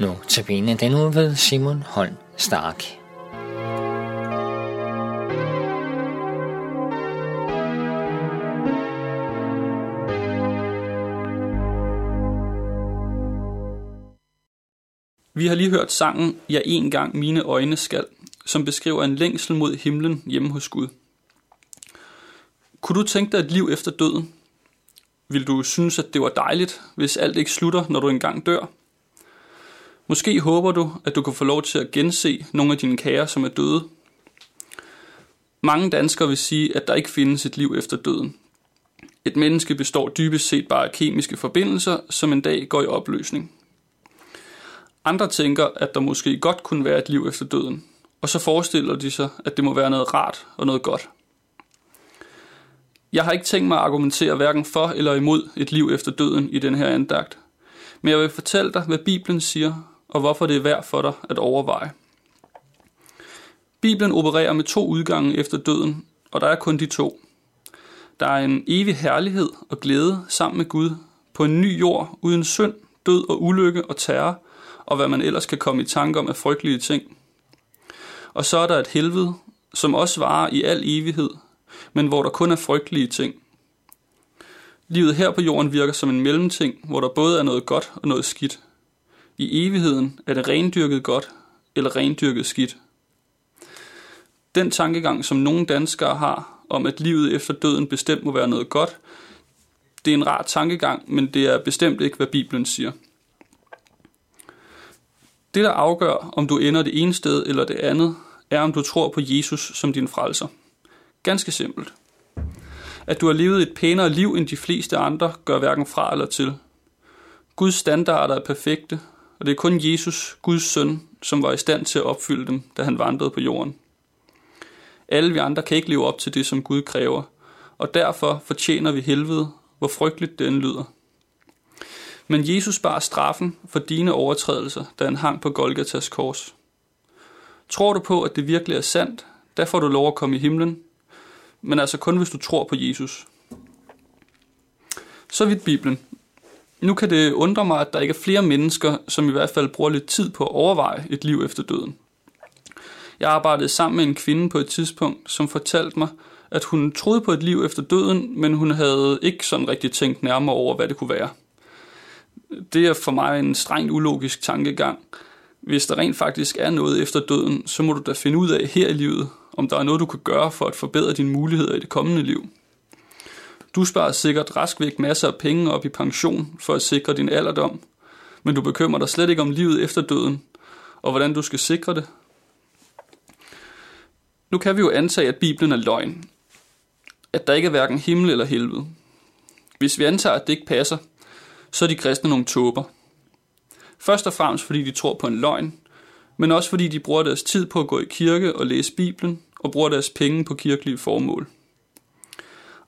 Nu til den nu ved Simon Holm Stark. Vi har lige hørt sangen Jeg en gang mine øjne skal, som beskriver en længsel mod himlen hjemme hos Gud. Kunne du tænke dig et liv efter døden? Vil du synes, at det var dejligt, hvis alt ikke slutter, når du engang dør? Måske håber du, at du kan få lov til at gense nogle af dine kære, som er døde. Mange danskere vil sige, at der ikke findes et liv efter døden. Et menneske består dybest set bare af kemiske forbindelser, som en dag går i opløsning. Andre tænker, at der måske godt kunne være et liv efter døden, og så forestiller de sig, at det må være noget rart og noget godt. Jeg har ikke tænkt mig at argumentere hverken for eller imod et liv efter døden i den her andagt, men jeg vil fortælle dig, hvad Bibelen siger, og hvorfor det er værd for dig at overveje. Bibelen opererer med to udgange efter døden, og der er kun de to. Der er en evig herlighed og glæde sammen med Gud på en ny jord uden synd, død og ulykke og terror, og hvad man ellers kan komme i tanke om af frygtelige ting. Og så er der et helvede, som også varer i al evighed, men hvor der kun er frygtelige ting. Livet her på jorden virker som en mellemting, hvor der både er noget godt og noget skidt. I evigheden er det rendyrket godt eller rendyrket skidt. Den tankegang, som nogle danskere har om, at livet efter døden bestemt må være noget godt, det er en rar tankegang, men det er bestemt ikke, hvad Bibelen siger. Det, der afgør, om du ender det ene sted eller det andet, er, om du tror på Jesus som din frelser. Ganske simpelt. At du har levet et pænere liv end de fleste andre, gør hverken fra eller til. Guds standarder er perfekte, og det er kun Jesus, Guds søn, som var i stand til at opfylde dem, da han vandrede på jorden. Alle vi andre kan ikke leve op til det, som Gud kræver, og derfor fortjener vi helvede, hvor frygteligt den lyder. Men Jesus bar straffen for dine overtrædelser, da han hang på Golgatas kors. Tror du på, at det virkelig er sandt, der får du lov at komme i himlen, men altså kun hvis du tror på Jesus. Så vidt Bibelen. Nu kan det undre mig, at der ikke er flere mennesker, som i hvert fald bruger lidt tid på at overveje et liv efter døden. Jeg arbejdede sammen med en kvinde på et tidspunkt, som fortalte mig, at hun troede på et liv efter døden, men hun havde ikke sådan rigtig tænkt nærmere over, hvad det kunne være. Det er for mig en strengt ulogisk tankegang. Hvis der rent faktisk er noget efter døden, så må du da finde ud af her i livet, om der er noget, du kan gøre for at forbedre dine muligheder i det kommende liv. Du sparer sikkert rask væk masser af penge op i pension for at sikre din alderdom, men du bekymrer dig slet ikke om livet efter døden, og hvordan du skal sikre det. Nu kan vi jo antage, at Bibelen er løgn. At der ikke er hverken himmel eller helvede. Hvis vi antager, at det ikke passer, så er de kristne nogle tåber. Først og fremmest fordi de tror på en løgn, men også fordi de bruger deres tid på at gå i kirke og læse Bibelen, og bruger deres penge på kirkelige formål.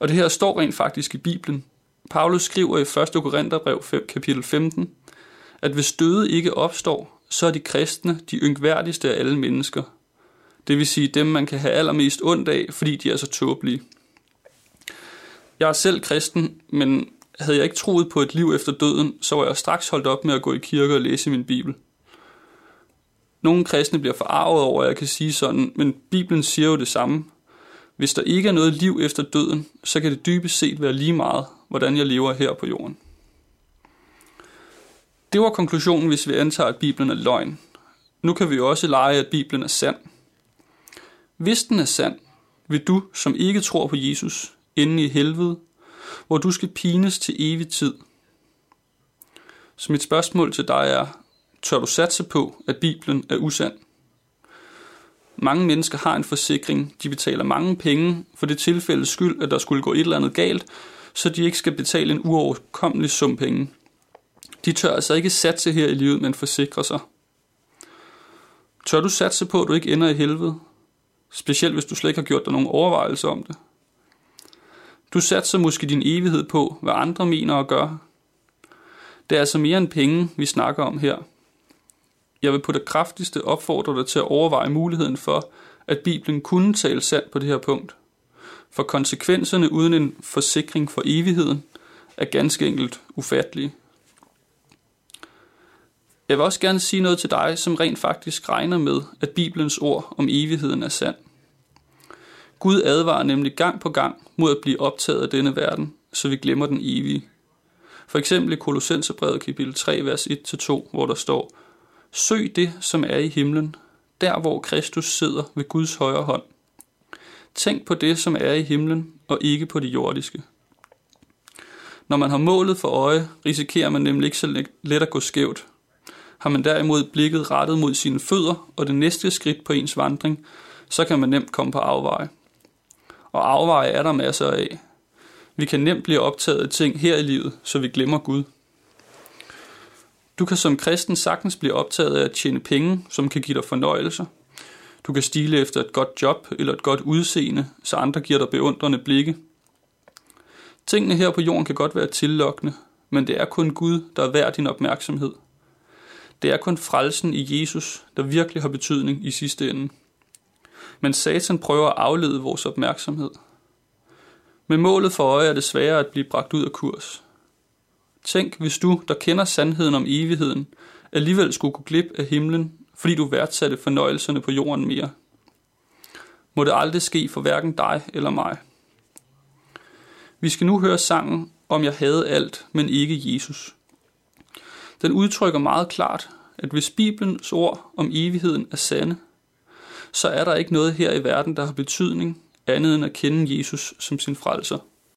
Og det her står rent faktisk i Bibelen. Paulus skriver i 1. Korintherbrev kapitel 15, at hvis døde ikke opstår, så er de kristne de yngværdigste af alle mennesker. Det vil sige dem, man kan have allermest ondt af, fordi de er så tåbelige. Jeg er selv kristen, men havde jeg ikke troet på et liv efter døden, så var jeg straks holdt op med at gå i kirke og læse min bibel. Nogle kristne bliver forarvet over, at jeg kan sige sådan, men Bibelen siger jo det samme. Hvis der ikke er noget liv efter døden, så kan det dybest set være lige meget, hvordan jeg lever her på jorden. Det var konklusionen, hvis vi antager, at Bibelen er løgn. Nu kan vi jo også lege, at Bibelen er sand. Hvis den er sand, vil du, som ikke tror på Jesus, ende i helvede, hvor du skal pines til evig tid. Så mit spørgsmål til dig er, tør du satse på, at Bibelen er usand? Mange mennesker har en forsikring, de betaler mange penge for det tilfælde skyld, at der skulle gå et eller andet galt, så de ikke skal betale en uoverkommelig sum penge. De tør altså ikke satse her i livet, men forsikrer sig. Tør du satse på, at du ikke ender i helvede? Specielt hvis du slet ikke har gjort dig nogen overvejelser om det. Du satser måske din evighed på, hvad andre mener og gør. Det er altså mere end penge, vi snakker om her. Jeg vil på det kraftigste opfordre dig til at overveje muligheden for, at Bibelen kunne tale sandt på det her punkt. For konsekvenserne uden en forsikring for evigheden er ganske enkelt ufattelige. Jeg vil også gerne sige noget til dig, som rent faktisk regner med, at Bibelens ord om evigheden er sand. Gud advarer nemlig gang på gang mod at blive optaget af denne verden, så vi glemmer den evige. For eksempel i Kolossenserbrevet kapitel 3, vers 1-2, hvor der står, Søg det, som er i himlen, der hvor Kristus sidder ved Guds højre hånd. Tænk på det, som er i himlen, og ikke på det jordiske. Når man har målet for øje, risikerer man nemlig ikke så let at gå skævt. Har man derimod blikket rettet mod sine fødder og det næste skridt på ens vandring, så kan man nemt komme på afveje. Og afveje er der masser af. Vi kan nemt blive optaget af ting her i livet, så vi glemmer Gud. Du kan som kristen sagtens blive optaget af at tjene penge, som kan give dig fornøjelser. Du kan stile efter et godt job eller et godt udseende, så andre giver dig beundrende blikke. Tingene her på jorden kan godt være tillokkende, men det er kun Gud, der er værd din opmærksomhed. Det er kun frelsen i Jesus, der virkelig har betydning i sidste ende. Men Satan prøver at aflede vores opmærksomhed. Med målet for øje er det sværere at blive bragt ud af kurs. Tænk, hvis du, der kender sandheden om evigheden, alligevel skulle gå glip af himlen, fordi du værdsatte fornøjelserne på jorden mere. Må det aldrig ske for hverken dig eller mig. Vi skal nu høre sangen om jeg havde alt, men ikke Jesus. Den udtrykker meget klart, at hvis Bibelens ord om evigheden er sande, så er der ikke noget her i verden, der har betydning andet end at kende Jesus som sin frelser.